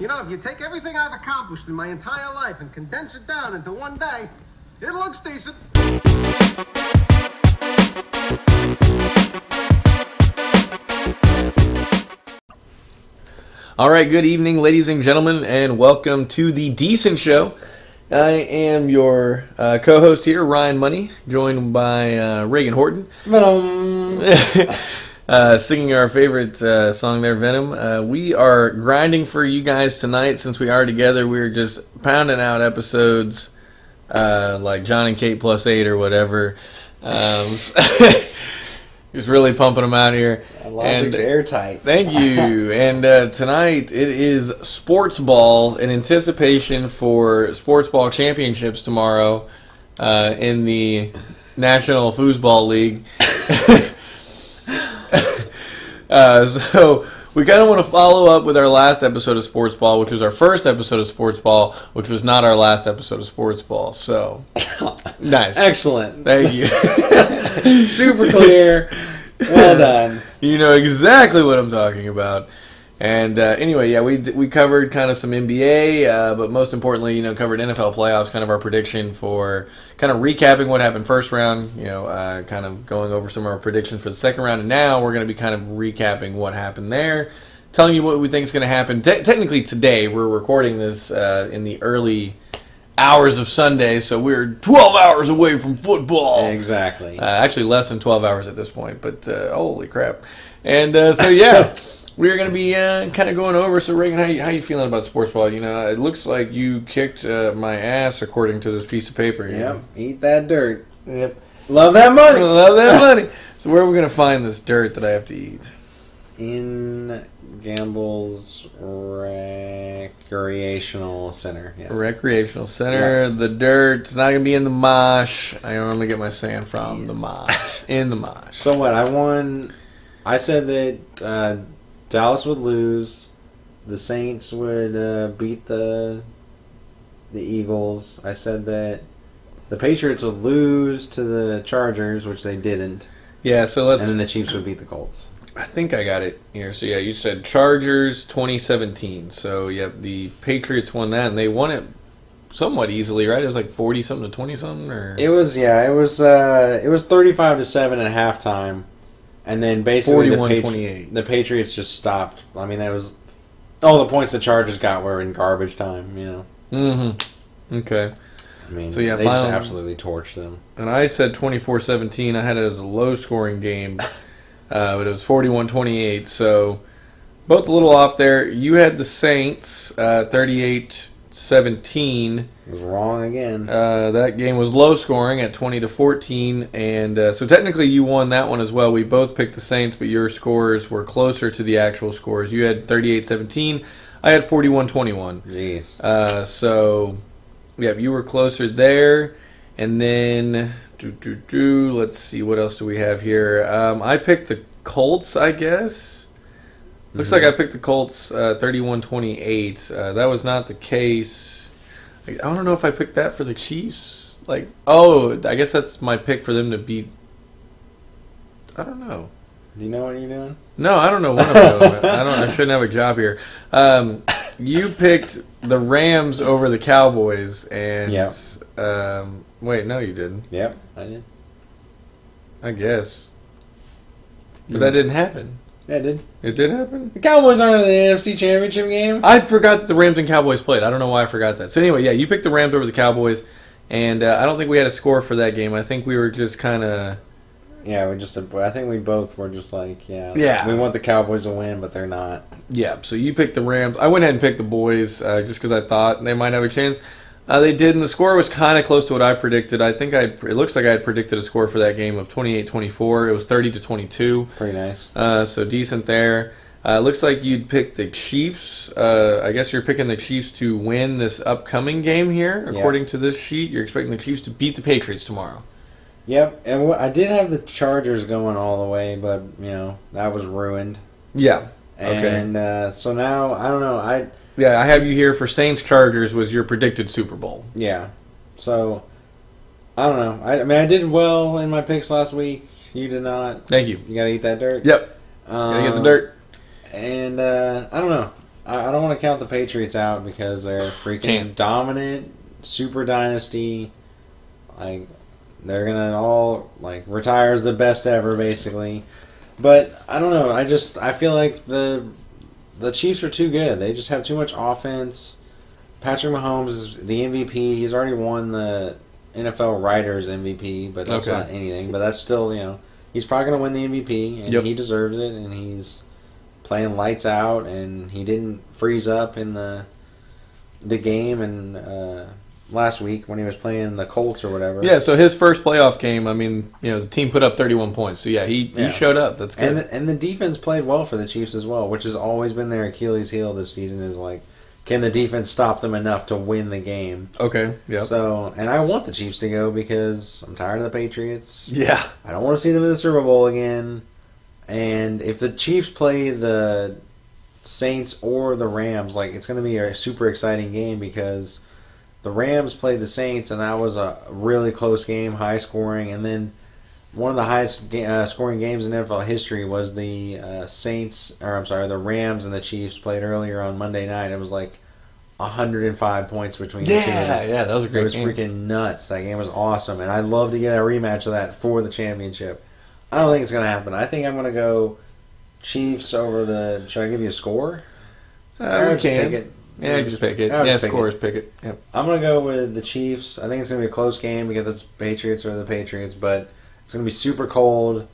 You know, if you take everything I've accomplished in my entire life and condense it down into one day, it looks decent. All right, good evening, ladies and gentlemen, and welcome to the Decent Show. I am your uh, co-host here, Ryan Money, joined by uh, Reagan Horton, uh, singing our favorite uh, song there, Venom. Uh, we are grinding for you guys tonight since we are together. We're just pounding out episodes uh, like John and Kate plus eight or whatever. Um, just really pumping them out here. Logic's airtight. Thank you. and uh, tonight it is sports ball in anticipation for sports ball championships tomorrow uh, in the National Foosball League. uh, so we kind of want to follow up with our last episode of Sports Ball, which was our first episode of Sports Ball, which was not our last episode of Sports Ball. So nice. Excellent. Thank you. Super clear. Well done. You know exactly what I'm talking about. And uh, anyway, yeah, we we covered kind of some NBA, uh, but most importantly, you know, covered NFL playoffs, kind of our prediction for kind of recapping what happened first round, you know, uh, kind of going over some of our predictions for the second round, and now we're going to be kind of recapping what happened there, telling you what we think is going to happen. Te- technically, today we're recording this uh, in the early hours of Sunday, so we're 12 hours away from football. Exactly. Uh, actually, less than 12 hours at this point, but uh, holy crap. And uh, so, yeah, we're going to be uh, kind of going over. So, Reagan, how you, how you feeling about sports ball? You know, it looks like you kicked uh, my ass according to this piece of paper. Yep. know? Eat that dirt. Yep. Love that money. love that money. So, where are we going to find this dirt that I have to eat? In Gamble's recreational center. Yes. Recreational Center, the dirt. It's not going to be in the mosh. I only get my sand from the mosh. In the mosh. So what? I won. I said that uh, Dallas would lose. The Saints would uh, beat the the Eagles. I said that the Patriots would lose to the Chargers, which they didn't, Yeah, so let's. and then the Chiefs would beat the Colts. I think I got it here. So yeah, you said Chargers 2017. So yep, the Patriots won that, and they won it somewhat easily, right? It was like 40 something to 20 something, or It was yeah, it was uh, it was thirty five to seven at halftime, and then basically the, Patri- the Patriots just stopped. I mean, that was all the points the Chargers got were in garbage time. You know, Mm-hmm. Okay. I mean, So, yeah, they just absolutely torched them. And I said 24-17. I had it as a low scoring game, uh, but it was 41-28. So both a little off there. You had the Saints uh, 38-17. It was wrong again. Uh, that game was low scoring at 20 to 14, and uh, so technically you won that one as well. We both picked the Saints, but your scores were closer to the actual scores. You had 38 17, I had 41 21. Jeez. Uh, so, yeah, you were closer there. And then, do, do, do, let's see, what else do we have here? Um, I picked the Colts, I guess. Looks like I picked the Colts uh, 31 28. Uh, that was not the case. I I don't know if I picked that for the Chiefs. Like, oh, I guess that's my pick for them to beat. I don't know. Do you know what you're doing? No, I don't know what I'm doing. I don't. I shouldn't have a job here. Um, you picked the Rams over the Cowboys, and Yeah. um, wait, no, you didn't. Yep, I did. I guess, but that didn't happen. Yeah, I did. It did happen. The Cowboys aren't in the NFC Championship game. I forgot that the Rams and Cowboys played. I don't know why I forgot that. So anyway, yeah, you picked the Rams over the Cowboys, and uh, I don't think we had a score for that game. I think we were just kind of Yeah, we just. I think we both were just like, yeah, Yeah. We want the Cowboys to win, but they're not. Yeah, so you picked the Rams. I went ahead and picked the boys uh, just because I thought they might have a chance. Uh, they did, and the score was kind of close to what I predicted. I think I it looks like I had predicted a score for that game of 28-24. It was 30 to 22, Pretty nice. uh, so decent there. Uh, looks like you'd pick the Chiefs. Uh, I guess you're picking the Chiefs to win this upcoming game here, Yeah. according to this sheet. You're expecting the Chiefs to beat the Patriots tomorrow. Yep, and I did have the Chargers going all the way, but you know that was ruined. Yeah. Okay. And uh, so now I don't know. I Yeah, I have you here for Saints Chargers was your predicted Super Bowl. yeah. So I don't know. I, I mean, I did well in my picks last week. You did not. Thank you. You gotta eat that dirt. Yep. Um, Gotta get the dirt. And uh, I don't know. I, I don't want to count the Patriots out because they're freaking Can't. dominant, super dynasty. Like they're gonna all like retire as the best ever, basically. But I don't know. I just I feel like the the Chiefs are too good. They just have too much offense. Patrick Mahomes is the MVP. He's already won the NFL Writers MVP, but that's Okay. not anything. But that's still you know he's probably gonna win the MVP, and Yep. he deserves it. And he's playing lights out, and he didn't freeze up in the the game and uh, last week when he was playing the Colts or whatever. Yeah, so his first playoff game, I mean, you know, the team put up 31 points. So yeah, he, Yeah. he showed up. That's good. And the, and the defense played well for the Chiefs as well, which has always been their Achilles heel this season. Is like, can the defense stop them enough to win the game? okay. Yeah. So, and I want the Chiefs to go because I'm tired of the Patriots. yeah. I don't want to see them in the Super Bowl again. And if the Chiefs play the Saints or the Rams, like it's going to be a super exciting game because the Rams played the Saints, and that was a really close game, high scoring. And then one of the highest ga- uh, scoring games in NFL history was the uh, Saints, or I'm sorry, the Rams and the Chiefs played earlier on Monday night. It was like 105 points between the two. Yeah, yeah, that was a great. It was game. freaking nuts. That game was awesome, and I'd love to get a rematch of that for the championship. I don't think it's going to happen. I think I'm going to go Chiefs over the. Should I give you a score? Uh, we can. It? Yeah, just pick it. I'll Yeah, just pick scores, pick it. Yep. I'm going to go with the Chiefs. I think it's going to be a close game because it's Patriots or the Patriots, but it's going to be super cold.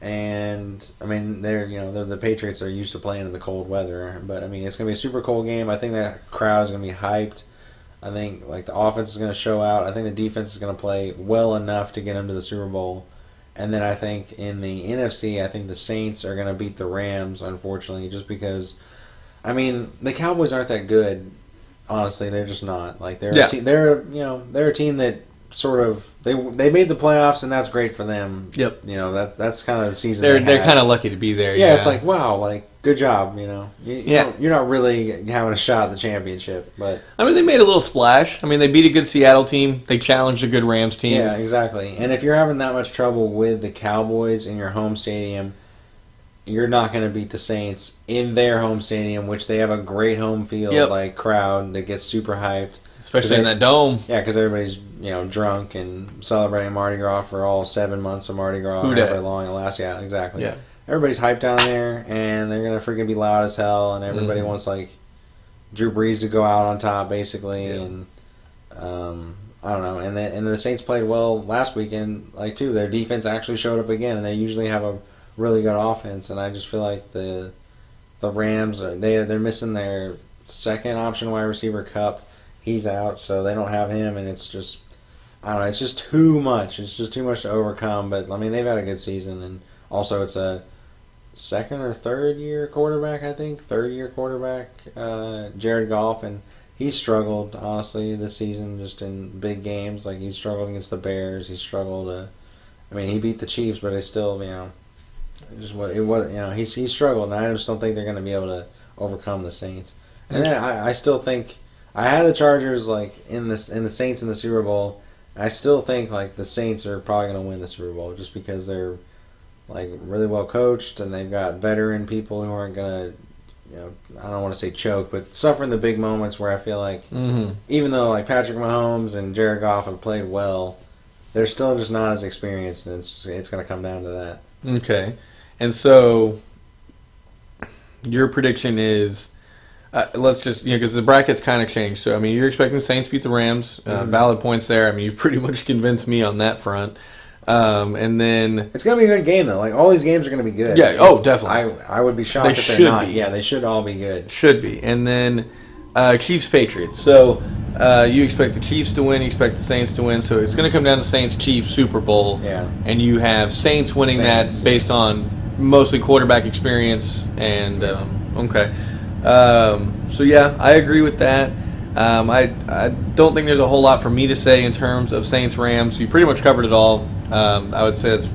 And I mean, they're you know they're, the Patriots are used to playing in the cold weather, but I mean it's going to be a super cold game. I think that crowd is going to be hyped. I think like the offense is going to show out. I think the defense is going to play well enough to get them to the Super Bowl. And then I think in the NFC, I think the Saints are going to beat the Rams, unfortunately, just because. I mean, the Cowboys aren't that good. Honestly, they're just not. Like they're Yeah. a te- they're you know they're a team that sort of they they made the playoffs and that's great for them. Yep. You know that's that's kind of the season. They're they they're kind of lucky to be there. yeah, It's like wow, like good job. You know, you, you Yeah. don't- you're not really having a shot at the championship, but I mean, they made a little splash. I mean, they beat a good Seattle team. They challenged a good Rams team. Yeah, exactly. And if you're having that much trouble with the Cowboys in your home stadium, you're not going to beat the Saints in their home stadium, which they have a great home field, Yep. like crowd that gets super hyped. especially in that dome. Yeah, because everybody's you know drunk and celebrating Mardi Gras for all seven months of Mardi Gras, Who however dat? long it lasts. Yeah, exactly. Yeah. everybody's hyped down there, and they're gonna freaking be loud as hell, and everybody Mhm. wants like Drew Brees to go out on top, basically, Yeah. and um, I don't know. And then and the Saints played well last weekend, like too. Their defense actually showed up again, and they usually have a really good offense. And I just feel like the the Rams are they they're missing their second option wide receiver Kupp. He's out, so they don't have him, and it's just I don't know. It's just too much. It's just too much to overcome. But I mean, they've had a good season, and also it's a second or third year quarterback. I think third year quarterback, uh, Jared Goff, and he struggled honestly this season, just in big games. Like he struggled against the Bears. He struggled. Uh, I mean, he beat the Chiefs, but it's still you know, it just it was you know he's he struggled, and I just don't think they're going to be able to overcome the Saints. And then I, I still think I had the Chargers like in this in the Saints in the Super Bowl. I still think like the Saints are probably going to win the Super Bowl just because they're like really well coached and they've got veteran people who aren't going to you know I don't want to say choke but suffer in the big moments where I feel like Mm-hmm. even though like Patrick Mahomes and Jared Goff have played well they're still just not as experienced and it's it's going to come down to that. Okay, and so your prediction is. Uh, let's just, you know, because the brackets kind of changed. So, I mean, you're expecting the Saints beat the Rams. Uh, Mhm. Valid points there. I mean, you've pretty much convinced me on that front. Um, and then, It's going to be a good game though. Like all these games are going to be good. Yeah, oh, definitely. I I would be shocked They if they're not. be. Yeah, they should all be good. should be. And then uh, Chiefs Patriots. So, uh, you expect the Chiefs to win, you expect the Saints to win. So, it's going to come down to Saints Chiefs Super Bowl. Yeah. And you have Saints winning Saints. that based on mostly quarterback experience. And, um, okay. Um, so, yeah, I agree with that. Um, I, I don't think there's a whole lot for me to say in terms of Saints Rams. You pretty much covered it all. Um, I would say it's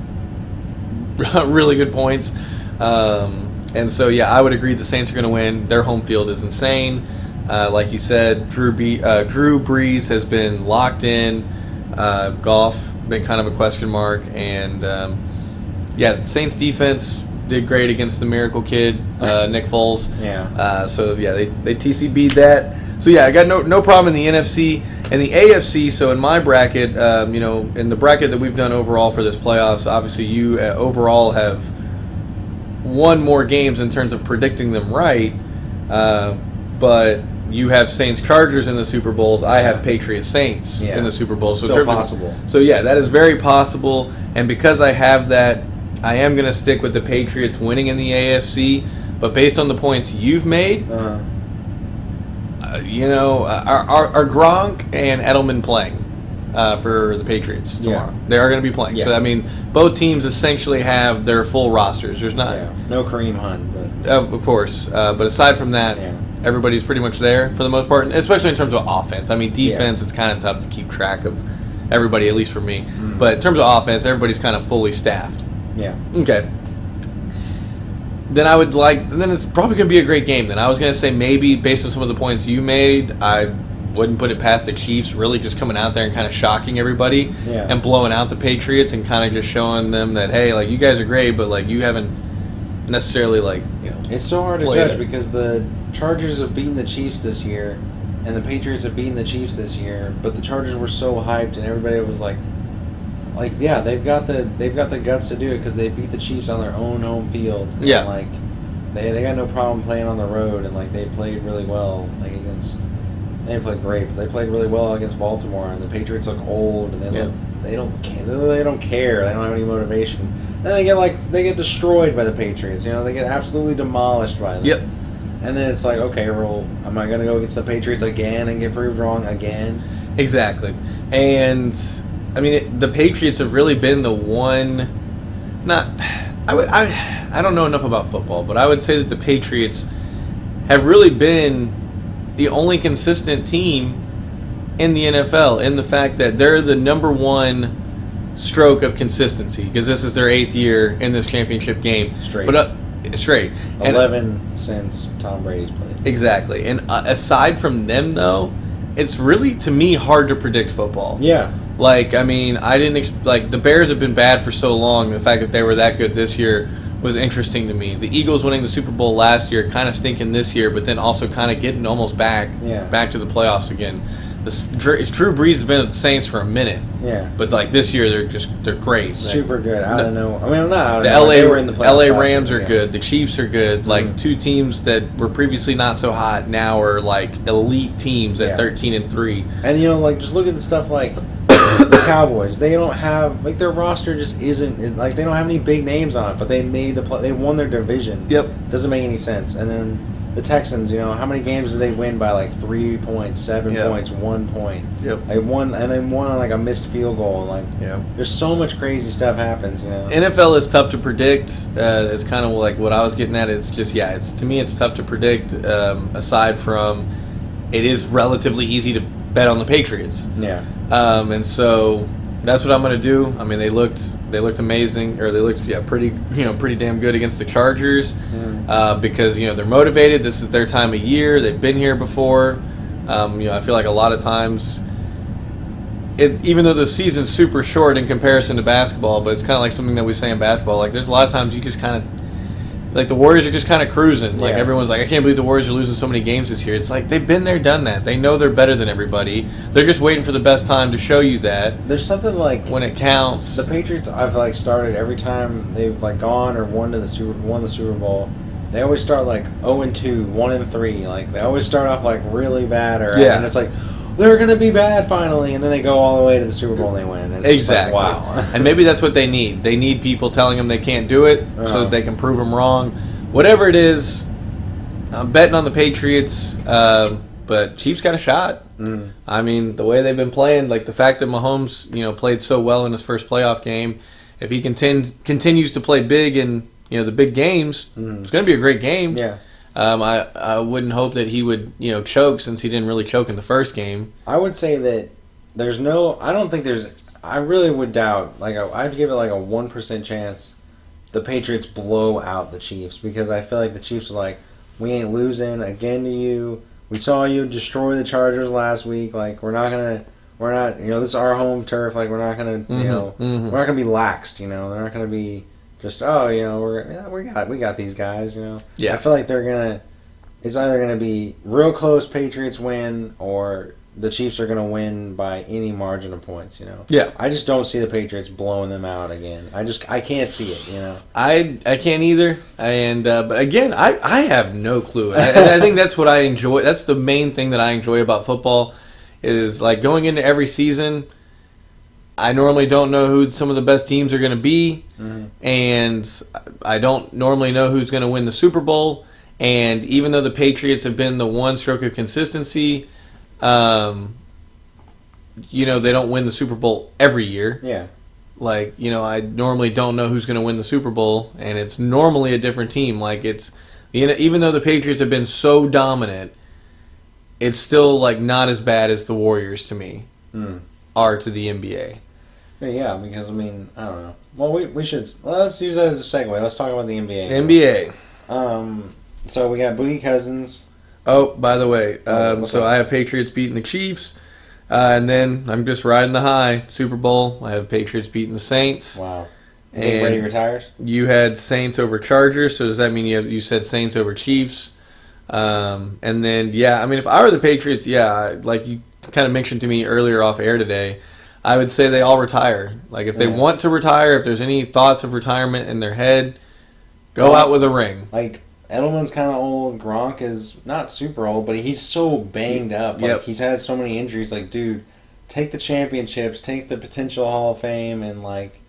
really good points. Um, and so, yeah, I would agree the Saints are going to win. Their home field is insane. Uh, like you said, Drew, B, uh, Drew Brees has been locked in. Uh, Goff been kind of a question mark, and um, yeah, Saints defense did great against the Miracle Kid, uh, Nick Foles. Yeah. Uh, so yeah, they they TCB'd that. So yeah, I got no no problem in the NFC and the AFC. So in my bracket, um, you know, in the bracket that we've done overall for this playoffs, obviously you uh, overall have won more games in terms of predicting them right. Uh, but you have Saints Chargers in the Super Bowls. I have Patriots Saints Yeah. in the Super Bowl. So Still possible. so yeah, that is very possible. And because I have that, I am going to stick with the Patriots winning in the AFC. But based on the points you've made, Uh, uh, you know, uh, are, are, are Gronk and Edelman playing uh, for the Patriots tomorrow? Yeah. They are going to be playing. So I mean, both teams essentially have their full rosters. There's not, yeah. No Kareem Hunt, but of of course, uh, but aside from that, Yeah. Everybody's pretty much there for the most part, especially in terms of offense. I mean, Yeah. defense it's kind of tough to keep track of everybody, at least for me. Mm. But in terms of offense, everybody's kind of fully staffed. yeah. Okay. Then I would like. Then it's probably going to be a great game. Then I was going to say maybe based on some of the points you made, I wouldn't put it past the Chiefs really just coming out there and kind of shocking everybody Yeah. and blowing out the Patriots and kind of just showing them that hey, like you guys are great, but like you haven't necessarily like you know. It's so hard to judge it. because the Chargers have beaten the Chiefs this year, and the Patriots have beaten the Chiefs this year. But the Chargers were so hyped, and everybody was like, like yeah, they've got the they've got the guts to do it because they beat the Chiefs on their own home field. And, Yeah. like they they got no problem playing on the road, and like they played really well like against. They didn't play great, but they played really well against Baltimore, and the Patriots look old, and they Yeah. look they don't care. They don't care. They don't have any motivation. And they get like they get destroyed by the Patriots. You know, they get absolutely demolished by them. Yep. And then it's like, okay, well, am I going to go against the Patriots again and get proved wrong again? Exactly. And I mean, it, the Patriots have really been the one. Not, I would, I, I don't know enough about football, but I would say that the Patriots have really been the only consistent team in the NFL in the fact that they're the number one stroke of consistency because this is their eighth year in this championship game. Straight. But uh, straight. And- Eleven since Tom Brady's played. Exactly. And uh, aside from them, though, it's really to me hard to predict football. Yeah, Like, I mean, I didn't ex- like the Bears have been bad for so long. The fact that they were that good this year was interesting to me. The Eagles winning the Super Bowl last year, kind of stinking this year, but then also kind of getting almost back, Yeah. back to the playoffs again. This, Drew Drew Brees has been at the Saints for a minute, yeah, but like this year, they're just they're great. Like, super good. I No- don't know. I mean, not. I don't the know. LA They were in the LA Rams are yeah. good. The Chiefs are good. Like Mhm. two teams that were previously not so hot now are like elite teams at Yeah. 13 and 3. And you know, like just look at the stuff like the Cowboys. They don't have like their roster just isn't like they don't have any big names on it, but they made the play. They won their division. Yep. Doesn't make any sense. And then the Texans, you know, how many games did they win by like three points, seven Yep. points, one point? Yep. Like one, and then one on like a missed field goal. Like Yeah. there's so much crazy stuff happens. You know. NFL is tough to predict. Uh, it's kind of like what I was getting at. It's just yeah. It's to me, it's tough to predict. Um, aside from, it is relatively easy to bet on the Patriots. yeah. Um, and so that's what I'm going to do. I mean, they looked they looked amazing, or they looked yeah pretty you know pretty damn good against the Chargers Mm. uh, because you know they're motivated. This is their time of year. They've been here before. Um, you know, I feel like a lot of times. It, even though the season's super short in comparison to basketball, but it's kind of like something that we say in basketball. Like, there's a lot of times you just kind of, like the Warriors are just kind of cruising. Like Yeah. everyone's like, I can't believe the Warriors are losing so many games this year. It's like they've been there, done that. They know they're better than everybody. They're just waiting for the best time to show you that There's something like when it counts. the Patriots. I've like started every time they've like gone or won to the Super won the Super Bowl. They always start like 0 and 2, 1 and 3. Like they always start off like really bad or Yeah. and it's like they're going to be bad finally and then they go all the way to the Super Bowl and they win. And it's just like, Exactly. wow. and maybe that's what they need. They need people telling them they can't do it so Uh-huh. that they can prove them wrong. Whatever it is, I'm betting on the Patriots. Um, but Chiefs got a shot. Mm. I mean, the way they've been playing, like the fact that Mahomes, you know, played so well in his first playoff game, if he contend, continues to play big in you know the big games, Mm. it's going to be a great game. Yeah. Um, I I wouldn't hope that he would you know choke since he didn't really choke in the first game. I would say that there's no. I don't think there's. I really would doubt. Like I- I'd give it like a one percent chance the Patriots blow out the Chiefs because I feel like the Chiefs are like, we ain't losing again to you. We saw you destroy the Chargers last week. Like we're not gonna. We're not. You know this is our home turf. Like we're not gonna. Mhm, You know mhm. we're not gonna be laxed. You know they're not gonna be. Just oh, you know, we're yeah, we got we got these guys. You know, Yeah. I feel like they're gonna. It's either gonna be real close Patriots win or the Chiefs are gonna win by any margin of points. You know. Yeah. I just don't see the Patriots blowing them out again. I just I can't see it. You know. I I can't either, and uh, but again, I, I have no clue, and I, and I think that's what I enjoy. That's the main thing that I enjoy about football is like going into every season. I normally don't know who some of the best teams are going to be, and I don't normally know who's going to win the Super Bowl. And even though the Patriots have been the one stroke of consistency, um, you know they don't win the Super Bowl every year. Yeah. Like, you know, I normally don't know who's going to win the Super Bowl, and it's normally a different team. Like, it's, you know, even though the Patriots have been so dominant, it's still, like, not as bad as the Warriors to me Mm. are to the NBA. Yeah, because I mean, I don't know. Well, we, we should well, let's use that as a segue. Let's talk about the NBA. NBA. Um, so we got Boogie Cousins. Oh, by the way, Oh, um, so? I have Patriots beating the Chiefs, uh, and then I'm just riding the high. Super Bowl, I have Patriots beating the Saints. Wow. Big And- Brady retires. You had Saints over Chargers, so does that mean you have, you said Saints over Chiefs? Um, and then yeah, I mean if I were the Patriots, yeah, like you kind of mentioned to me earlier off air today, I would say they all retire. Like if they Yeah. want to retire, if there's any thoughts of retirement in their head, go out with a ring. Like Edelman's kind of old. Gronk is not super old, but he's so banged up. Like Yep. he's had so many injuries. Like, dude, take the championships, take the potential Hall of Fame, and like,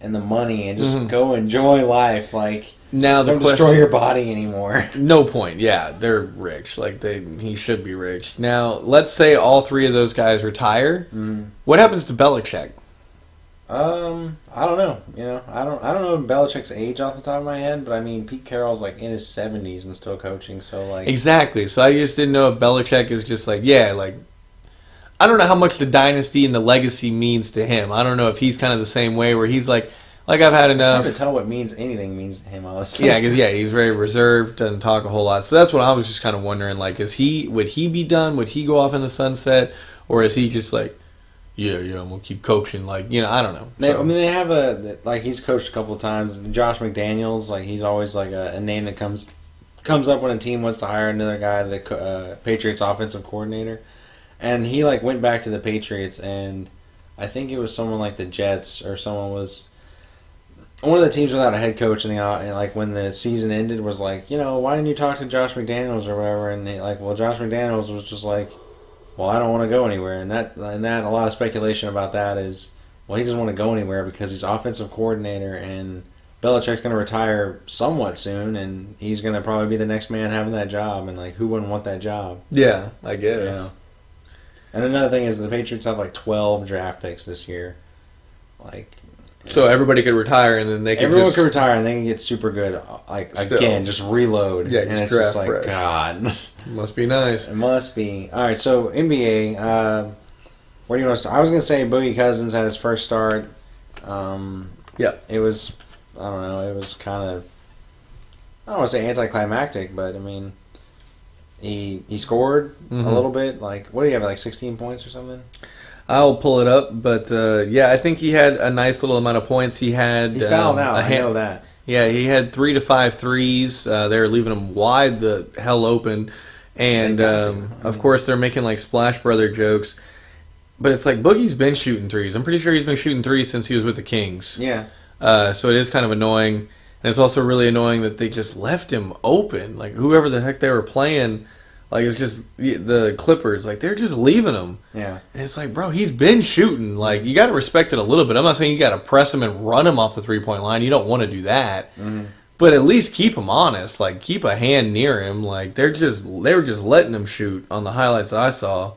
and the money, and just Mhm. go enjoy life. Like, Now the don't question, destroy your body anymore. no point. Yeah, they're rich. Like they, he should be rich. Now let's say all three of those guys retire. Mm. What happens to Belichick? Um, I don't know. You know, I don't. I don't know Belichick's age off the top of my head, but I mean, Pete Carroll's like in his seventies and still coaching. So like, Exactly. So I just didn't know if Belichick is just like, yeah, like I don't know how much the dynasty and the legacy means to him. I don't know if he's kind of the same way where he's like, like I've had it's hard enough. to tell what means anything means to him. Honestly, Yeah, because yeah, he's very reserved, doesn't talk a whole lot. So that's what I was just kind of wondering. Like, is he would he be done? Would he go off in the sunset, or is he just like, yeah, yeah, I'm gonna keep coaching? Like, you know, I don't know. They, So- I mean, they have a like he's coached a couple of times. Josh McDaniels, like he's always like a, a name that comes comes up when a team wants to hire another guy, the uh, Patriots offensive coordinator, and he like went back to the Patriots, and I think it was someone like the Jets or someone was one of the teams without a head coach, and, the, uh, and like when the season ended, was like, you know, why didn't you talk to Josh McDaniels or whatever? And they, like, well, Josh McDaniels was just like, well, I don't want to go anywhere, and that and that a lot of speculation about that is, well, he doesn't want to go anywhere because he's offensive coordinator, and Belichick's going to retire somewhat soon, and he's going to probably be the next man having that job, and like, who wouldn't want that job? yeah, I guess. Yeah. And another thing is the Patriots have like twelve draft picks this year, like. So everybody could retire, and then they could Everyone just could retire and they can get super good. Like Still. again, just reload. Yeah, and it's just like fresh. God. must be nice. it must be. All right, so NBA. Uh, where do you want to start? I was gonna say Boogie Cousins had his first start. Um, Yeah. it was. I don't know. It was kind of. I don't want to say anticlimactic, but I mean, he he scored Mhm. a little bit. Like, what do you have? Like sixteen points or something? I'll pull it up, but uh, yeah, I think he had a nice little amount of points. He had He fouled um, out. a I hand- know that. Yeah, he had three to five threes. Uh, they were leaving him wide the hell open, and They got to. um, of course they're making like Splash Brother jokes. But it's like Boogie's been shooting threes. I'm pretty sure he's been shooting threes since he was with the Kings. Yeah. Uh, so it is kind of annoying, and it's also really annoying that they just left him open. Like whoever the heck they were playing, like it's just the Clippers. Like they're just leaving him. Yeah. And it's like, bro, he's been shooting. Like, you got to respect it a little bit. I'm not saying you got to press him and run him off the three point line. You don't want to do that. Mhm. But at least keep him honest. Like, keep a hand near him. Like, they're just they were just letting him shoot on the highlights I saw.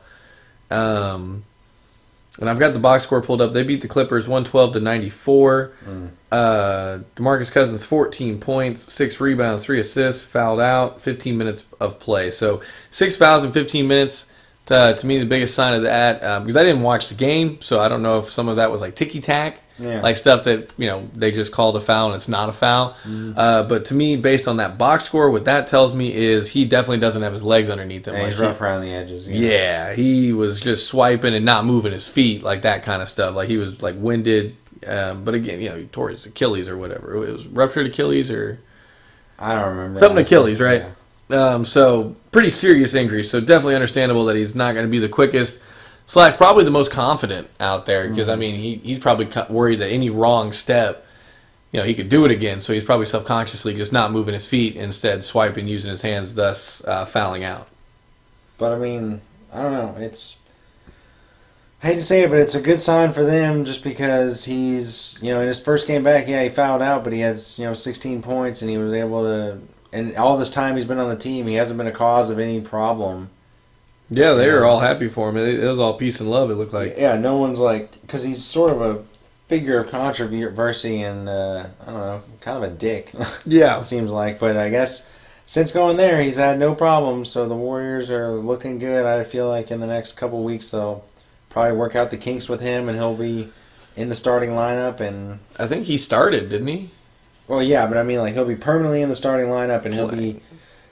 Um, and I've got the box score pulled up. They beat the Clippers 112 to 94. Mm. Uh, Demarcus Cousins 14 points, six rebounds, three assists, fouled out, 15 minutes of play. So six fouls in 15 minutes. To, to me, the biggest sign of that uh, because I didn't watch the game, so I don't know if some of that was like ticky tack, Yeah. like stuff that you know they just called a foul and it's not a foul. Mm-hmm. Uh, but to me, based on that box score, what that tells me is he definitely doesn't have his legs underneath him. And Like, he's he- rough around the edges. yeah, he was just swiping and not moving his feet, like that kind of stuff. Like he was like winded, Um, but again, you know, he tore his Achilles or whatever. It was ruptured Achilles or I don't remember. Something. Achilles, right? Yeah. um, so pretty serious injury. So definitely understandable that he's not going to be the quickest slash probably the most confident out there because I Mm-hmm. mean he he's probably worried that any wrong step, you know, he could do it again. So he's probably self consciously just not moving his feet, instead swiping using his hands, thus uh, fouling out. But I mean, I don't know. It's I hate to say it, but it's a good sign for them just because he's you know in his first game back, yeah, he fouled out, but he has you know 16 points and he was able to. And all this time he's been on the team, he hasn't been a cause of any problem. Yeah, they were all happy for him. It, it was all peace and love. It looked like. yeah, no one's like because he's sort of a figure of controversy and uh, I don't know, kind of a dick. Yeah, it seems like. But I guess since going there, he's had no problems. So the Warriors are looking good. I feel like in the next couple weeks they'll probably work out the kinks with him, and he'll be in the starting lineup. And I think he started, didn't he? well, yeah, but I mean, like he'll be permanently in the starting lineup, and he'll be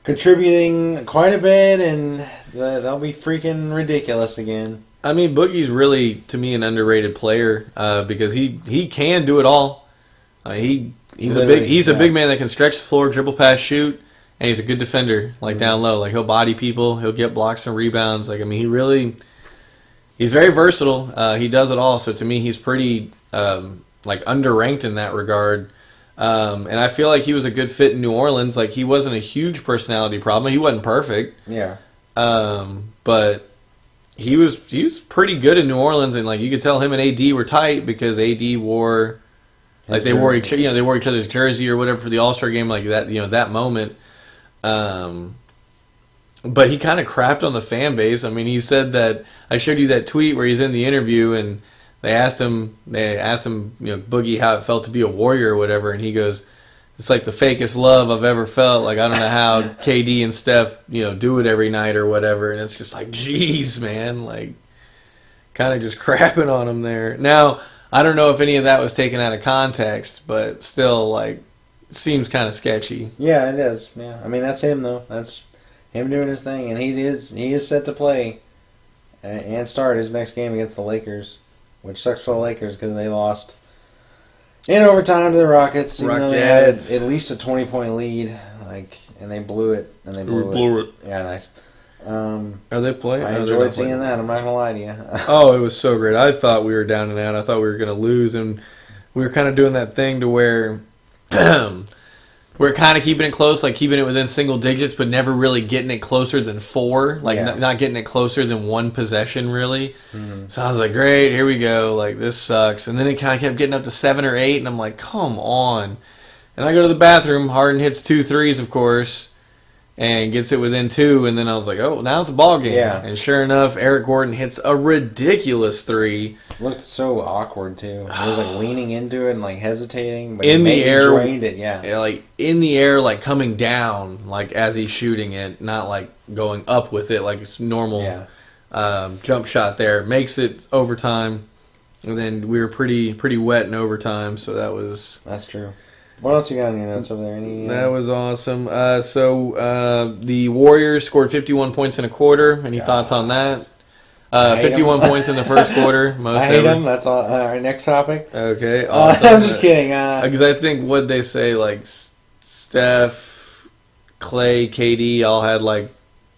contributing quite a bit, and th- they'll be freaking ridiculous again. I mean, Boogie's really to me an underrated player uh, because he he can do it all. Uh, he he's a big Literally, he's a big man that can stretch the floor, dribble, pass, shoot, and he's a good defender. Like down low, like he'll body people, he'll get blocks and rebounds. Like I mean, he really he's very versatile. Uh, he does it all. So to me, he's pretty um, like underranked in that regard. Um, and I feel like he was a good fit in New Orleans. Like he wasn't a huge personality problem. He wasn't perfect. Yeah, Um, but he was he was pretty good in New Orleans, and like you could tell him and AD were tight because AD wore like His they wore each you know they wore each other's jersey or whatever for the All Star game like that you know that moment. Um, but he kind of crapped on the fan base. I mean, he said that I showed you that tweet where he's in the interview and they asked him they asked him you know Boogie how it felt to be a warrior or whatever, and he goes. It's like the fakest love I've ever felt. Like I don't know how KD and Steph, you know, do it every night or whatever. And it's just like, geez, man, like kind of just crapping on him there. Now I don't know if any of that was taken out of context, but still, like, seems kind of sketchy. yeah, it is. Yeah, I mean that's him though. That's him doing his thing, and he is he is set to play and start his next game against the Lakers, which sucks for the Lakers because they lost in overtime to the Rockets. Even though they had at least a twenty point lead, like, and they blew it, and they blew, it. Yeah, nice. Um, Are they playing? I enjoyed seeing playing. that. I'm not gonna lie to you. Oh, it was so great. I thought we were down and out. I thought we were going to lose, and we were kind of doing that thing to where we're kind of keeping it close, like keeping it within single digits, but never really getting it closer than four. Like Yeah. n- not getting it closer than one possession, really. Mhm. So I was like, great, here we go. Like this sucks. And then it kind of kept getting up to seven or eight, and I'm like, come on. And I go to the bathroom. Harden hits two threes, of course, and gets it within two. And then I was like, oh, now it's a ball game. Yeah. And sure enough, Eric Gordon hits a ridiculous three. Looked so awkward too. He was like leaning into it and like hesitating, but In he the air- drained it. Yeah, Yeah, like in the air, like coming down, like as he's shooting it, not like going up with it, like it's normal yeah. um, jump shot there. Makes it overtime. And then we were pretty pretty wet in overtime, so that was That's true. What else you got on your notes over there? Any? uh, That was awesome. Uh, so uh, the Warriors scored 51 points in a quarter. Any God. thoughts on that? Uh, hate 51 'em. points in the first quarter. Most I hate him. That's all. All right, next topic. Okay, Uh, awesome. I'm just kidding. Uh, Because I think what they say, like Steph, Clay, KD, all had like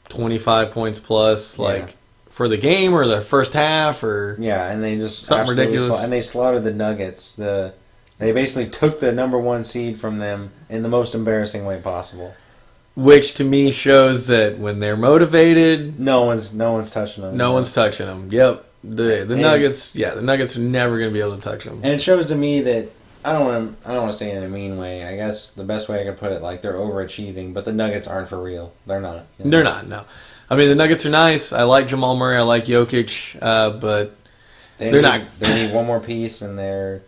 25 points plus, Yeah. like for the game or the first half, or yeah, and they just Something ridiculous. and they slaughtered the Nuggets. The they basically took the number one seed from them in the most embarrassing way possible. which to me shows that when they're motivated, No one's no one's touching them. no one's touching them. Yep. The the And- Nuggets, yeah, the Nuggets are never going to be able to touch them. And it shows to me that I don't want to. I don't want to say it in a mean way. I guess the best way I could put it, like they're overachieving, but the Nuggets aren't for real. They're not. you know? They're not. No, I mean the Nuggets are nice. I like Jamal Murray. I like Jokic, uh, but They They're need, not- They need one more piece, and they're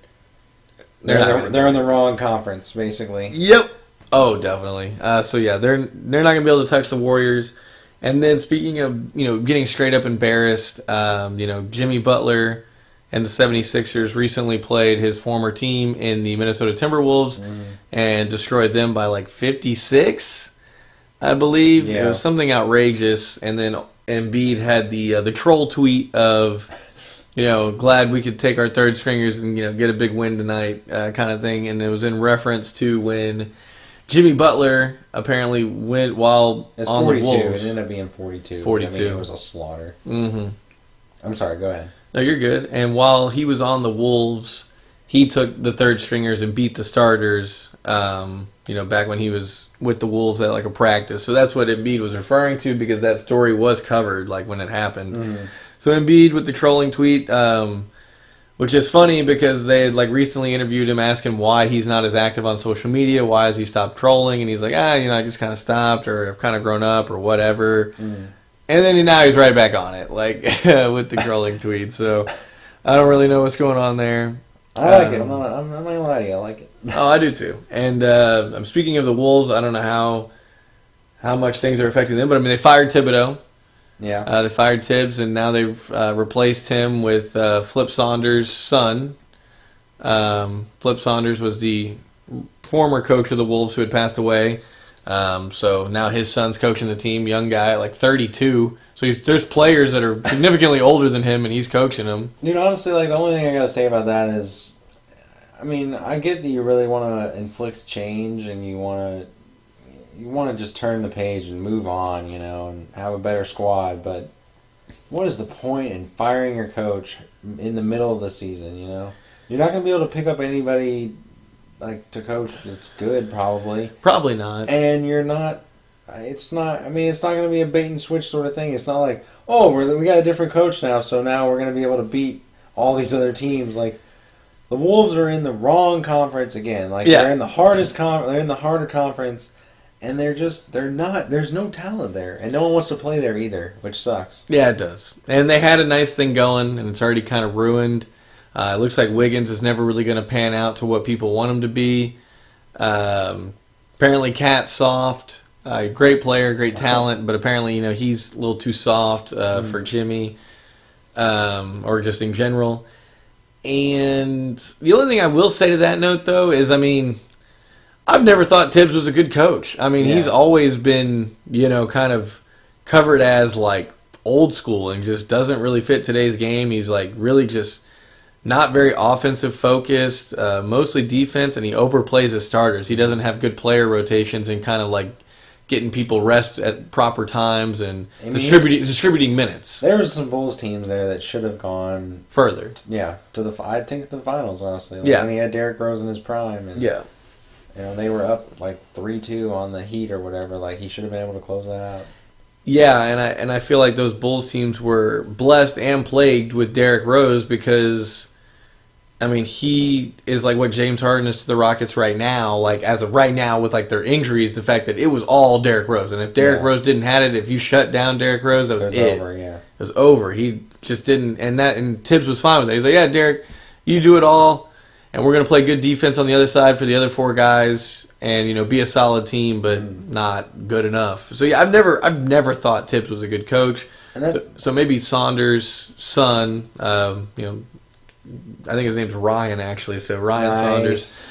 they're, they're they're, they're in the wrong conference, basically. Yep. Oh, definitely. Uh, so yeah, they're they're not gonna be able to touch the Warriors. And then speaking of you know getting straight up embarrassed, um, you know Jimmy Butler and the 76ers recently played his former team in the Minnesota Timberwolves Mm. and destroyed them by like 56, I believe. Yeah. It was something outrageous. And then Embiid had the uh, the troll tweet of you know, glad we could take our third stringers and you know get a big win tonight, uh, kind of thing. And it was in reference to when Jimmy Butler apparently went while It's on 42. the It ended up being 42. I 42. mean, it was a slaughter. hmm I'm sorry. Go ahead. No, you're good. And while he was on the Wolves, he took the third stringers and beat the starters. Um, you know, back when he was with the Wolves at like a practice. So that's what Embiid was referring to because that story was covered like when it happened. So Embiid with the trolling tweet, um, which is funny because they had like recently interviewed him asking why he's not as active on social media, why has he stopped trolling, and he's like, ah, you know, I just kind of stopped or I've kind of grown up or whatever. And then now he's right back on it, like with the trolling tweet. So I don't really know what's going on there. I like it. Um, I'm not, I'm, I'm not gonna lie to you. I like it. Oh, I do too. And uh, I'm speaking of the Wolves. I don't know how how much things are affecting them, but I mean they fired Thibodeau. Yeah. Uh, they fired Thibs, and now they've uh, replaced him with uh, Flip Saunders' son. Um, Flip Saunders was the former coach of the Wolves who had passed away. Um, so now his son's coaching the team, young guy, like 32. So he's, there's players that are significantly older than him, and he's coaching them. Dude, honestly, like the only thing I gotta say about that is, I mean, I get that you really want to inflict change and you want to, you want to just turn the page and move on, you know, and have a better squad. But what is the point in firing your coach in the middle of the season? You know, you're not gonna be able to pick up anybody like to coach that's good, probably, Probably not. and you're not. It's not. I mean, it's not going to be a bait and switch sort of thing. It's not like, oh, we're, we got a different coach now, so now we're going to be able to beat all these other teams. Like the Wolves are in the wrong conference again. Like Yeah. they're in the hardest con. They're in the harder conference, and they're just they're not. There's no talent there, and no one wants to play there either, which sucks. Yeah, it does. And they had a nice thing going, and it's already kind of ruined. Uh, it looks like Wiggins is never really going to pan out to what people want him to be. Um, apparently, KAT's soft. Uh, great player, great talent, but apparently, you know, he's a little too soft uh, for Jimmy, um, or just in general. And the only thing I will say to that note, though, is I mean, I've never thought Thibs was a good coach. I mean, he's always been, you know, kind of covered as like old school and just doesn't really fit today's game. He's like really just not very offensive focused, uh, mostly defense, and he overplays his starters. He doesn't have good player rotations and kind of like getting people rest at proper times and I mean, distributing distributing minutes There was some Bulls teams there that should have gone. further. Yeah, to the I think the finals honestly. Like, Yeah. when he had Derrick Rose in his prime, and Yeah. You know, they were up like three two on the Heat or whatever. Like he should have been able to close that out. Yeah, and I and I feel like those Bulls teams were blessed and plagued with Derrick Rose because I mean he is like what James Harden is to the Rockets right now. Like as of right now with like their injuries, the fact that it was all Derrick Rose, and if Derrick Yeah. Rose didn't have it, if you shut down Derrick Rose, that was It was it. over. Yeah. It was over. He just didn't, and that and Thibs was fine with it. He's like, yeah, Derrick, you do it all, and we're gonna play good defense on the other side for the other four guys, and you know, be a solid team, but Mm. not good enough. So yeah, I've never, I've never thought Thibs was a good coach. That, So, so maybe Saunders' son, um, you know, I think his name's Ryan actually. So Ryan Nice. Saunders.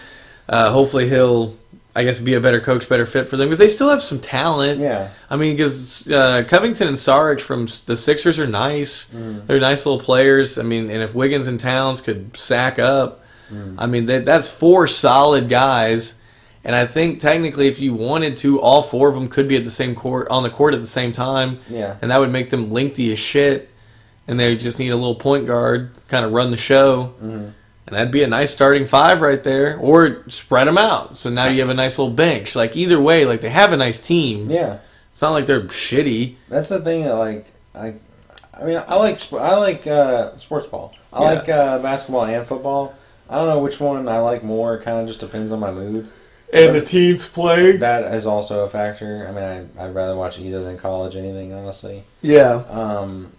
Uh, hopefully he'll, I guess, be a better coach, better fit for them because they still have some talent. Yeah. I mean, because uh, Covington and Sarge from the Sixers are nice. Mm. They're nice little players. I mean, and if Wiggins and Towns could sack up, Mm. I mean, that, that's four solid guys. And I think technically, if you wanted to, all four of them could be at the same court on the court at the same time, Yeah. and that would make them lengthy as shit. And they just need a little point guard, kind of run the show, Mhm. and that'd be a nice starting five right there. Or spread them out, so now you have a nice little bench. Like either way, like they have a nice team. Yeah. It's not like they're shitty. That's the thing that like I. I mean, I like I like uh, sports ball. I Yeah. like uh, basketball and football. I don't know which one I like more. It kind of just depends on my mood. And the team's playing. That is also a factor. I mean, I, I'd rather watch either than college anything, honestly. Yeah. um,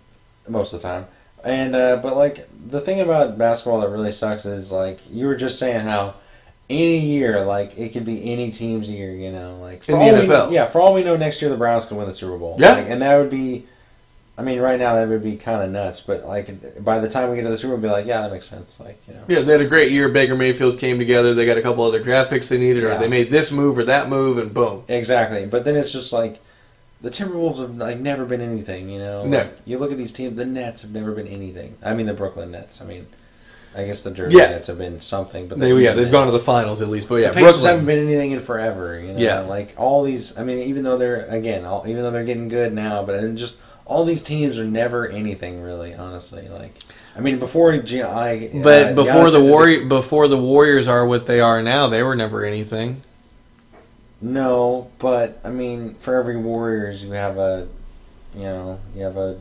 most of the time. And uh, but like the thing about basketball that really sucks is like you were just saying how any year like it could be any team's year, you know, like In the all we- NFL. yeah, for all we know, next year the Browns could win the Super Bowl. Yeah. Like, and that would be. I mean, right now that would be kind of nuts, but like by the time we get to the Super Bowl, we'll be like, yeah, that makes sense. Like you know, Yeah, they had a great year. Baker Mayfield came together. They got a couple other draft picks they needed, or they made this move or that move, and boom. exactly. But then it's just like the Timberwolves have like never been anything. You know, No. Like, you look at these teams. The Nets have never been anything. I mean, the Brooklyn Nets. I mean, I guess the Jersey Yeah. Nets have been something, but They, yeah, they've gone to the finals at least, but yeah, the Pacers Brooklyn. haven't been anything in forever. You know, Yeah. like all these. I mean, even though they're again, all, even though they're getting good now, but just all these teams are never anything really. Honestly, like I mean, before G- I, But uh, before the Warrior, before the Warriors are what they are now, they were never anything. No, but I mean, for every Warriors, you have a, you know, you have a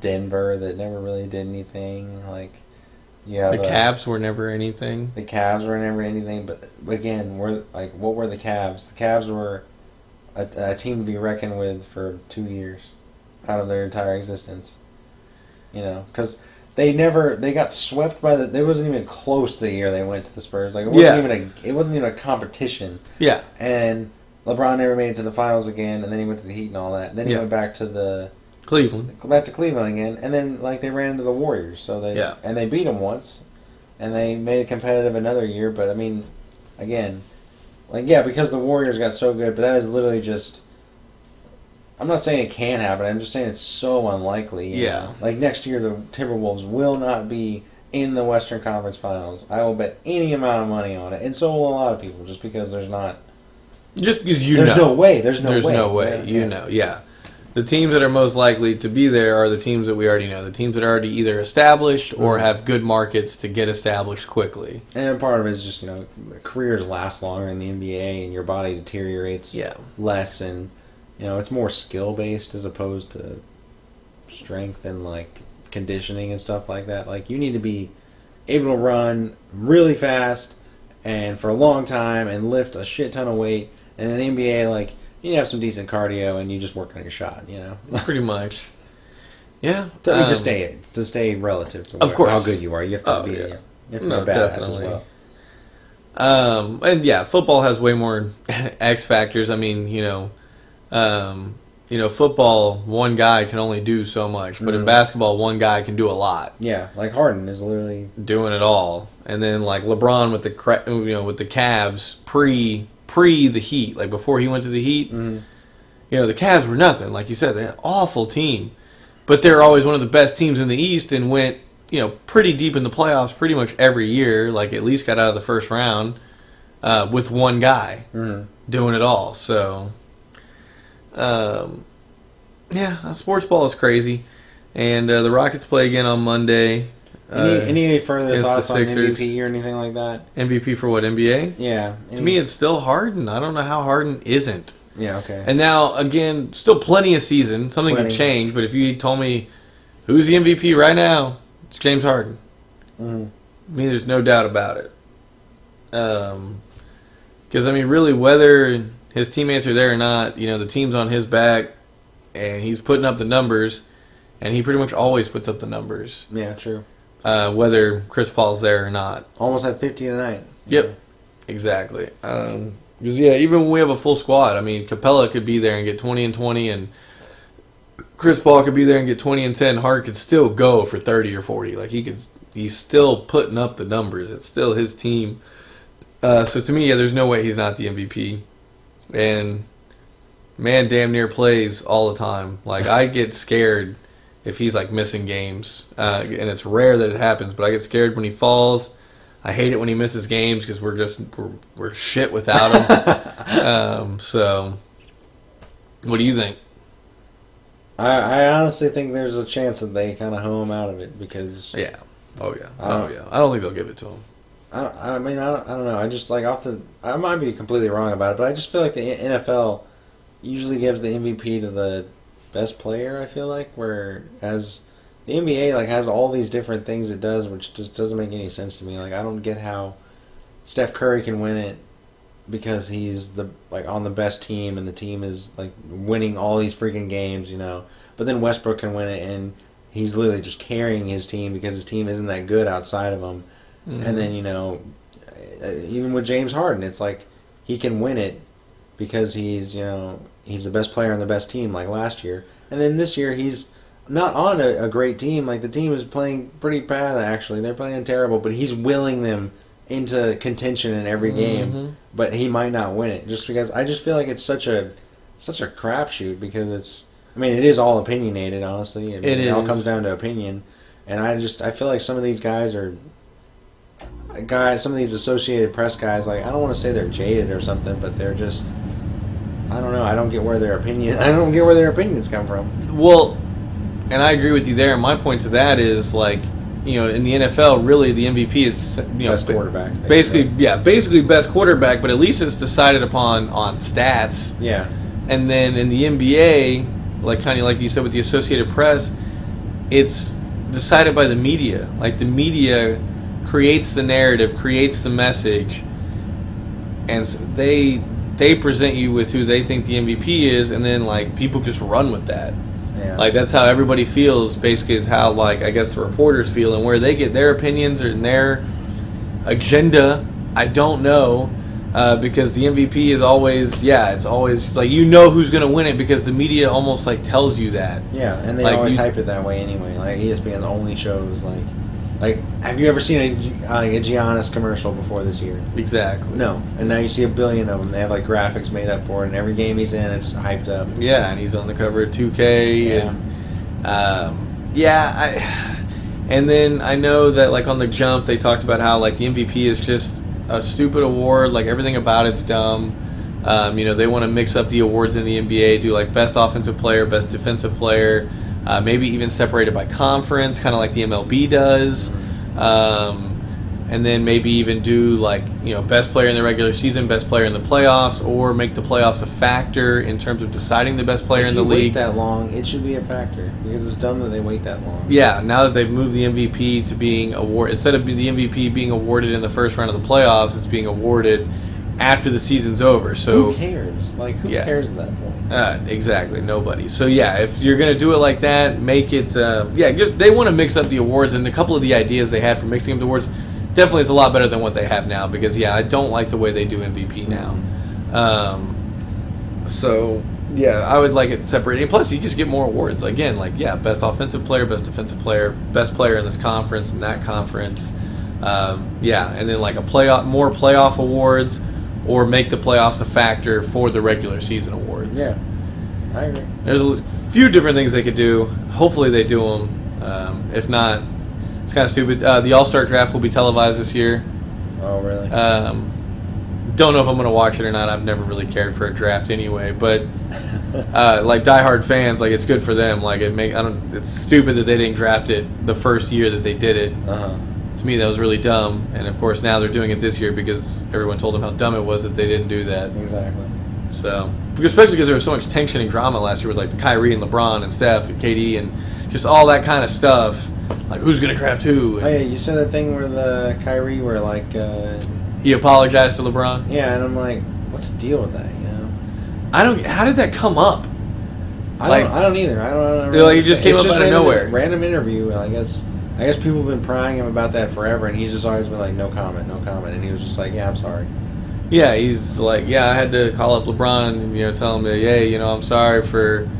Denver that never really did anything. Like you have The a, Cavs were never anything. The Cavs were never anything, but again, we're like, what were the Cavs? The Cavs were a, a team to be reckoned with for two years out of their entire existence. You know, because they never they got swept by the. They wasn't even close the year they went to the Spurs. Like it wasn't Yeah. even a. It wasn't even a competition. Yeah, And LeBron never made it to the finals again, and then he went to the Heat and all that. And then he Yeah. went back to the Cleveland. back to Cleveland again, and then like they ran into the Warriors, so they Yeah. and they beat them once, and they made it competitive another year. But I mean, again, like yeah, because the Warriors got so good, but that is literally just. I'm not saying it can happen. I'm just saying it's so unlikely. Yeah. know? Like next year, the Timberwolves will not be in the Western Conference Finals. I will bet any amount of money on it, and so will a lot of people, just because there's not. Just because you know there's know. no way. There's no There's way. no way. Yeah, you yeah. know, yeah. The teams that are most likely to be there are the teams that we already know. The teams that are already either established or Mhm. have good markets to get established quickly. And part of it is just you know careers last longer in the NBA and your body deteriorates Yeah. less and you know it's more skill based as opposed to strength and like conditioning and stuff like that. Like you need to be able to run really fast and for a long time and lift a shit ton of weight. And in the NBA, like you have some decent cardio and you just work on your shot. You know, Pretty much. Yeah. to, um, to stay to stay relative to Of where- course. how good you are. You have to Oh, be. yeah. You have to No, be a badass definitely. as well. Um, and yeah, football has way more X factors. I mean, you know, um, you know, football one guy can only do so much, but in Mhm. basketball one guy can do a lot, Yeah, like Harden is literally doing it all. And then like LeBron with the you know with the Cavs pre pre the Heat, like before he went to the Heat, Mhm. you know, the Cavs were nothing. Like you said, they're an awful team, but they're always one of the best teams in the East and went you know pretty deep in the playoffs pretty much every year. Like at least got out of the first round uh, with one guy Mhm. doing it all. So, um, yeah, uh, sports ball is crazy, and uh, the Rockets play again on Monday. Any, Uh, any further against the thoughts on MVP or anything like that? MVP for what NBA? Yeah. To me, it's still Harden. I don't know how Harden isn't. yeah, okay. And now again, still plenty of season. Something Plenty. can change, but if you told me who's the MVP right now, it's James Harden. Mhm. I mean, there's no doubt about it. Um, because I mean, really, whether his teammates are there or not, you know, the team's on his back, and he's putting up the numbers, and he pretty much always puts up the numbers, Yeah, true. uh, whether Chris Paul's there or not. Almost had 50 tonight. Yep, exactly. Um, yeah, even when we have a full squad, I mean, Capela could be there and get twenty and twenty, and Chris Paul could be there and get twenty and ten. Hart could still go for thirty or forty. Like he could, he's still putting up the numbers. It's still his team. Uh, so to me, yeah, there's no way he's not the MVP. And man, damn near plays all the time. Like I get scared if he's like missing games, uh, and it's rare that it happens. But I get scared when he falls. I hate it when he misses games because we're just we're, we're shit without him. um, so, what do you think? I, I honestly think there's a chance that they kind of hoe him out of it because Yeah. Oh yeah. Oh yeah. I don't think they'll give it to him. I, I mean I don't, I don't know. I just like off the I might be completely wrong about it, but I just feel like the NFL usually gives the MVP to the best player. I feel like whereas the NBA like has all these different things it does, which just doesn't make any sense to me. Like I don't get how Steph Curry can win it because he's the like on the best team and the team is like winning all these freaking games, you know. But then Westbrook can win it and he's literally just carrying his team because his team isn't that good outside of him. Mm-hmm. And then you know, uh, even with James Harden, it's like he can win it because he's you know he's the best player on the best team like last year. And then this year he's not on a, a great team. Like the team is playing pretty bad actually. They're playing terrible, but he's willing them into contention in every game. Mhm. But he might not win it just because I just feel like it's such a such a crapshoot because it's. I mean, it is all opinionated, honestly. I mean, It all is. comes down to opinion, and I just I feel like some of these guys are. Guys, some of these Associated Press guys, like I don't want to say they're jaded or something, but they're just. I don't know. I don't get where their opinion. I don't get where their opinions come from. Well, and I agree with you there. And my point to that is like, you know, in the NFL, really the MVP is you know Best quarterback, Basically, basically. yeah, basically best quarterback, but at least it's decided upon on stats. Yeah, And then in the NBA, like kind of like you said with the Associated Press, it's decided by the media. Like the media creates the narrative, creates the message, and so they they present you with who they think the MVP is, and then like people just run with that. yeah. Like that's how everybody feels. Basically, is how like I guess the reporters feel, and where they get their opinions and their agenda. I don't know uh, because the MVP is always yeah, it's always it's like you know who's gonna win it because the media almost like tells you that. Yeah, and they Like, always you- hype it that way anyway. Like ESPN only shows like, like have you ever seen a, uh, like a Giannis commercial before this year? Exactly. No, and now you see a billion of them. They have like graphics made up for it, and every game he's in, it's hyped up. Yeah, and he's on the cover of 2K. Yeah. And, um, yeah, I. And then I know that like on the jump they talked about how like the MVP is just a stupid award. Like everything about it's dumb. Um, you know they want to mix up the awards in the NBA, do like best offensive player, best defensive player, uh, maybe even separated by conference, kind of like the MLB does. Um, and then maybe even do like you know best player in the regular season, best player in the playoffs, or make the playoffs a factor in terms of deciding the best player if in the league. wait that long, it should be a factor because it's dumb that they wait that long. Yeah, now that they've moved the MVP to being award instead of the MVP being awarded in the first round of the playoffs, it's being awarded after the season's over. So who cares? Like who Yeah. cares at that point? Uh, exactly, nobody. So yeah, if you're gonna do it like that, make it. Uh, yeah, just they want to mix up the awards, and a couple of the ideas they had for mixing up the awards definitely is a lot better than what they have now. Because yeah, I don't like the way they do MVP now. Um, so yeah, I would like it separated. And plus, you just get more awards. Again, like yeah, best offensive player, best defensive player, best player in this conference and that conference. Um, yeah, and then like a playoff, more playoff awards, or make the playoffs a factor for the regular season awards. Yeah, I agree. There's a few different things they could do. Hopefully, they do them. Um, if not, it's kind of stupid. Uh, the All Star Draft will be televised this year. Oh really? Um, don't know if I'm going to watch it or not. I've never really cared for a draft anyway, but uh, like diehard fans, like it's good for them. Like it make I don't. It's stupid that they didn't draft it the first year that they did it. uh huh. To me, that was really dumb. And of course, now they're doing it this year because everyone told them how dumb it was that they didn't do that. Exactly. So, because especially because there was so much tension and drama last year with like the Kyrie and LeBron and Steph and KD and just all that kind of stuff. Like who's gonna draft who? Oh yeah, you said that thing where the Kyrie where like uh, He apologized to LeBron. yeah, and I'm like, what's the deal with that? You know? I don't. How did that come up? I Like- don't. I don't either. I don't. I don't Yeah, like, it just came It's up out of random, nowhere. Random interview. I guess. I guess people have been prying him about that forever, and he's just always been like, no comment, no comment, and he was just like, yeah, I'm sorry. Yeah, he's like, yeah, I had to call up LeBron, and, you know, tell him that, hey, you know, I'm sorry for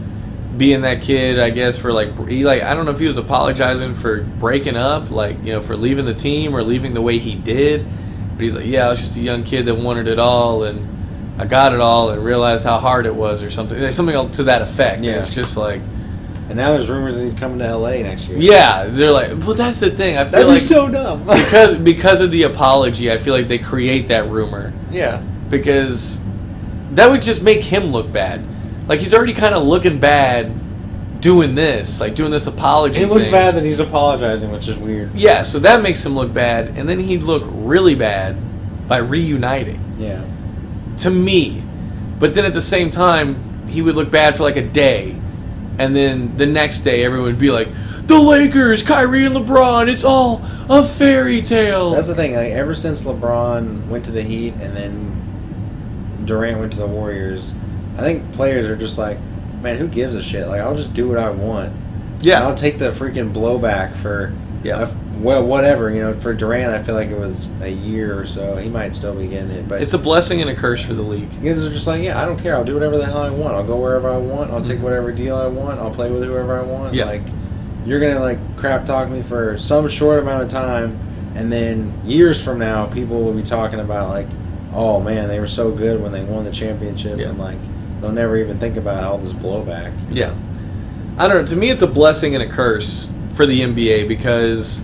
being that kid. I guess for like, he like, I don't know if he was apologizing for breaking up, like, you know, for leaving the team or leaving the way he did. But he's like, yeah, I was just a young kid that wanted it all, and I got it all, and realized how hard it was, or something, like, something to that effect. Yeah. And it's just like, And now there's rumors that he's coming to L.A. next year. yeah, they're like, well, that's the thing. I feel that'd be like so dumb. because because of the apology, I feel like they create that rumor. yeah. because that would just make him look bad. Like he's already kind of looking bad doing this, like doing this apology. It looks thing. bad that he's apologizing, which is weird. Yeah, so that makes him look bad, and then he'd look really bad by reuniting. Yeah. To me, but then at the same time, he would look bad for like a day, and then the next day, everyone would be like, "The Lakers, Kyrie and LeBron, it's all a fairy tale." That's the thing. Like ever since LeBron went to the Heat and then Durant went to the Warriors, I think players are just like, man, who gives a shit? Like I'll just do what I want. And I'll yeah, take the freaking blowback for Yeah. a- well, whatever you know. For Durant, I feel like it was a year or so. He might still be getting it, but it's a blessing and a curse for the league. Guys are just like, yeah, I don't care. I'll do whatever the hell I want. I'll go wherever I want. I'll take whatever deal I want. I'll play with whoever I want. Mm-hmm. Yeah. Like, you're gonna like crap talk me for some short amount of time, and then years from now, people will be talking about like, oh man, they were so good when they won the championship, Yeah. and like, they'll never even think about all this blowback. Yeah. I don't know. To me, it's a blessing and a curse for the NBA because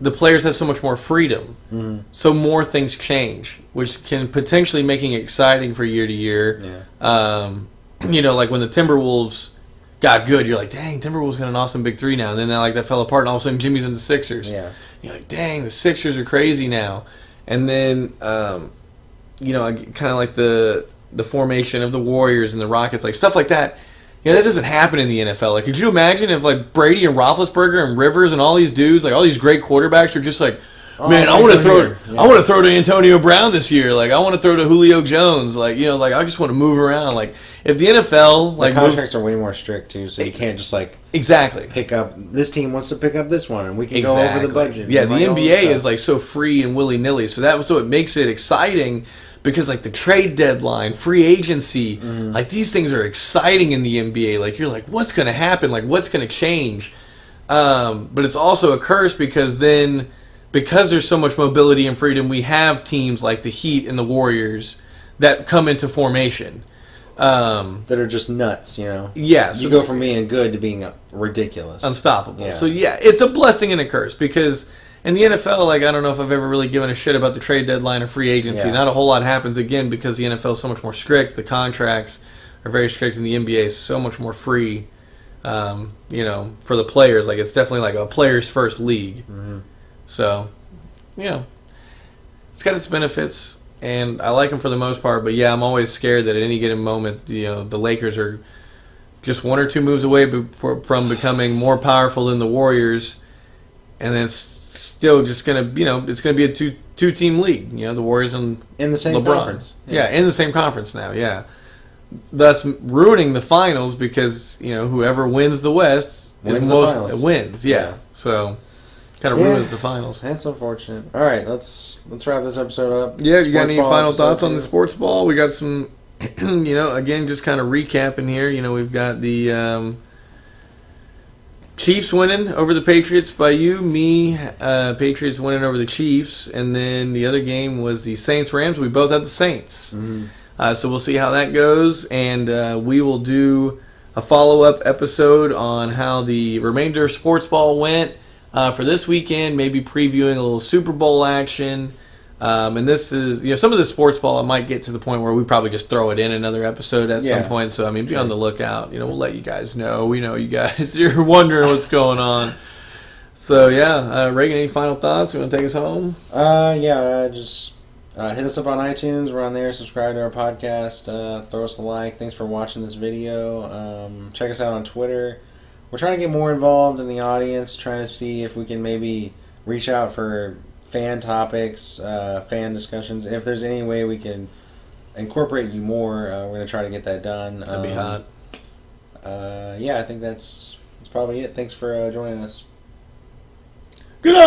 the players have so much more freedom. Mhm. So more things change, which can potentially making it exciting for year to year. Yeah. Um, you know, like when the Timberwolves got good, you're like, dang, Timberwolves got an awesome big three now. And then that, like that fell apart, and all of a sudden Jimmy's in the Sixers. Yeah. You're like, dang, the Sixers are crazy now. And then, um, you know, kind of like the the formation of the Warriors and the Rockets, like stuff like that. Know, that doesn't happen in the NFL. Like, could you imagine if like Brady and Roethlisberger and Rivers and all these dudes, like all these great quarterbacks, are just like, Oh, man, I want to throw, here. Yeah. I want to throw to Antonio Brown this year. Like, I want to throw to Julio Jones. Like, you know, like I just want to move around. Like, if the NFL, like, the move- contracts are way more strict too, so you can't just like exactly, pick up. This team wants to pick up this one, and we can go over the budget. Yeah, the like, all this NBA is like so free and willy nilly. So that was what makes it exciting because like the trade deadline, free agency, Mm-hmm. like these things are exciting in the NBA. Like you're like, what's going to happen? Like what's going to change? Um, but it's also a curse because then because there's so much mobility and freedom, we have teams like the Heat and the Warriors that come into formation. Um, that are just nuts. You know, yeah, so you go from being good to being ridiculous. unstoppable. Yeah. So yeah, it's a blessing and a curse because in the NFL, like I don't know if I've ever really given a shit about the trade deadline or free agency. Yeah. Not a whole lot happens again because the NFL is so much more strict. The contracts are very strict, and the NBA is so much more free. Um, you know, for the players, like it's definitely like a players' first league. Mhm. So, you know, it's got its benefits, and I like them for the most part. But yeah, I'm always scared that at any given moment, you know, the Lakers are just one or two moves away be- from becoming more powerful than the Warriors, and then it's still just gonna, you know, it's gonna be a two two team league. You know, the Warriors and in the same LeBron. conference. Yeah. in the same conference now. Yeah, thus ruining the finals because you know whoever wins the West Wins is most finals. wins. Yeah, Yeah. so kind of Yeah. ruins the finals. That's unfortunate. All right, let's let's wrap this episode up. Yeah, you got any final thoughts on the sports ball? We got some, you know, again, just kind of recapping here. You know, we've got the um, Chiefs winning over the Patriots by you, me, uh, Patriots winning over the Chiefs, and then the other game was the Saints Rams. We both had the Saints. Mhm. Uh, so we'll see how that goes, and uh, we will do a follow up episode on how the remainder of sports ball went uh, for this weekend. Maybe previewing a little Super Bowl action. Um, and this is, you know, some of the sports ball I might get to the point where we probably just throw it in another episode at some point. So I mean, be on the lookout. You know, we'll let you guys know. We know you guys you're wondering what's going on. So yeah, uh, Reagan, any final thoughts? You want to take us home? Uh, yeah, uh, just uh, hit us up on iTunes. We're on there. Subscribe to our podcast. Uh, throw us a like. Thanks for watching this video. Um, check us out on Twitter. We're trying to get more involved in the audience. Trying to see if we can maybe reach out for fan topics, uh, fan discussions. If there's any way we can incorporate you more, uh, we're gonna try to get that done. That'd be Um, hot. Uh, yeah, I think that's that's probably it. Thanks for uh, joining us. Good night.